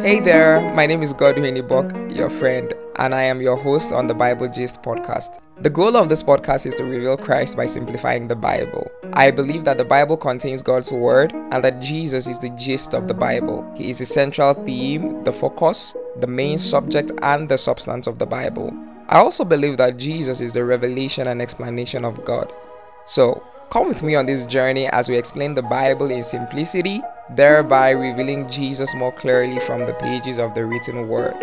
Hey there, my name is Godwin Ibok, your friend, and I am your host on the Bible Gist podcast. The goal of this podcast is to reveal Christ by simplifying the Bible. I believe that the Bible contains God's word and that Jesus is the gist of the Bible. He is the central theme, the focus, the main subject, and the substance of the Bible. I also believe that Jesus is the revelation and explanation of God. So, come with me on this journey as we explain the Bible in simplicity, thereby revealing Jesus more clearly from the pages of the written word.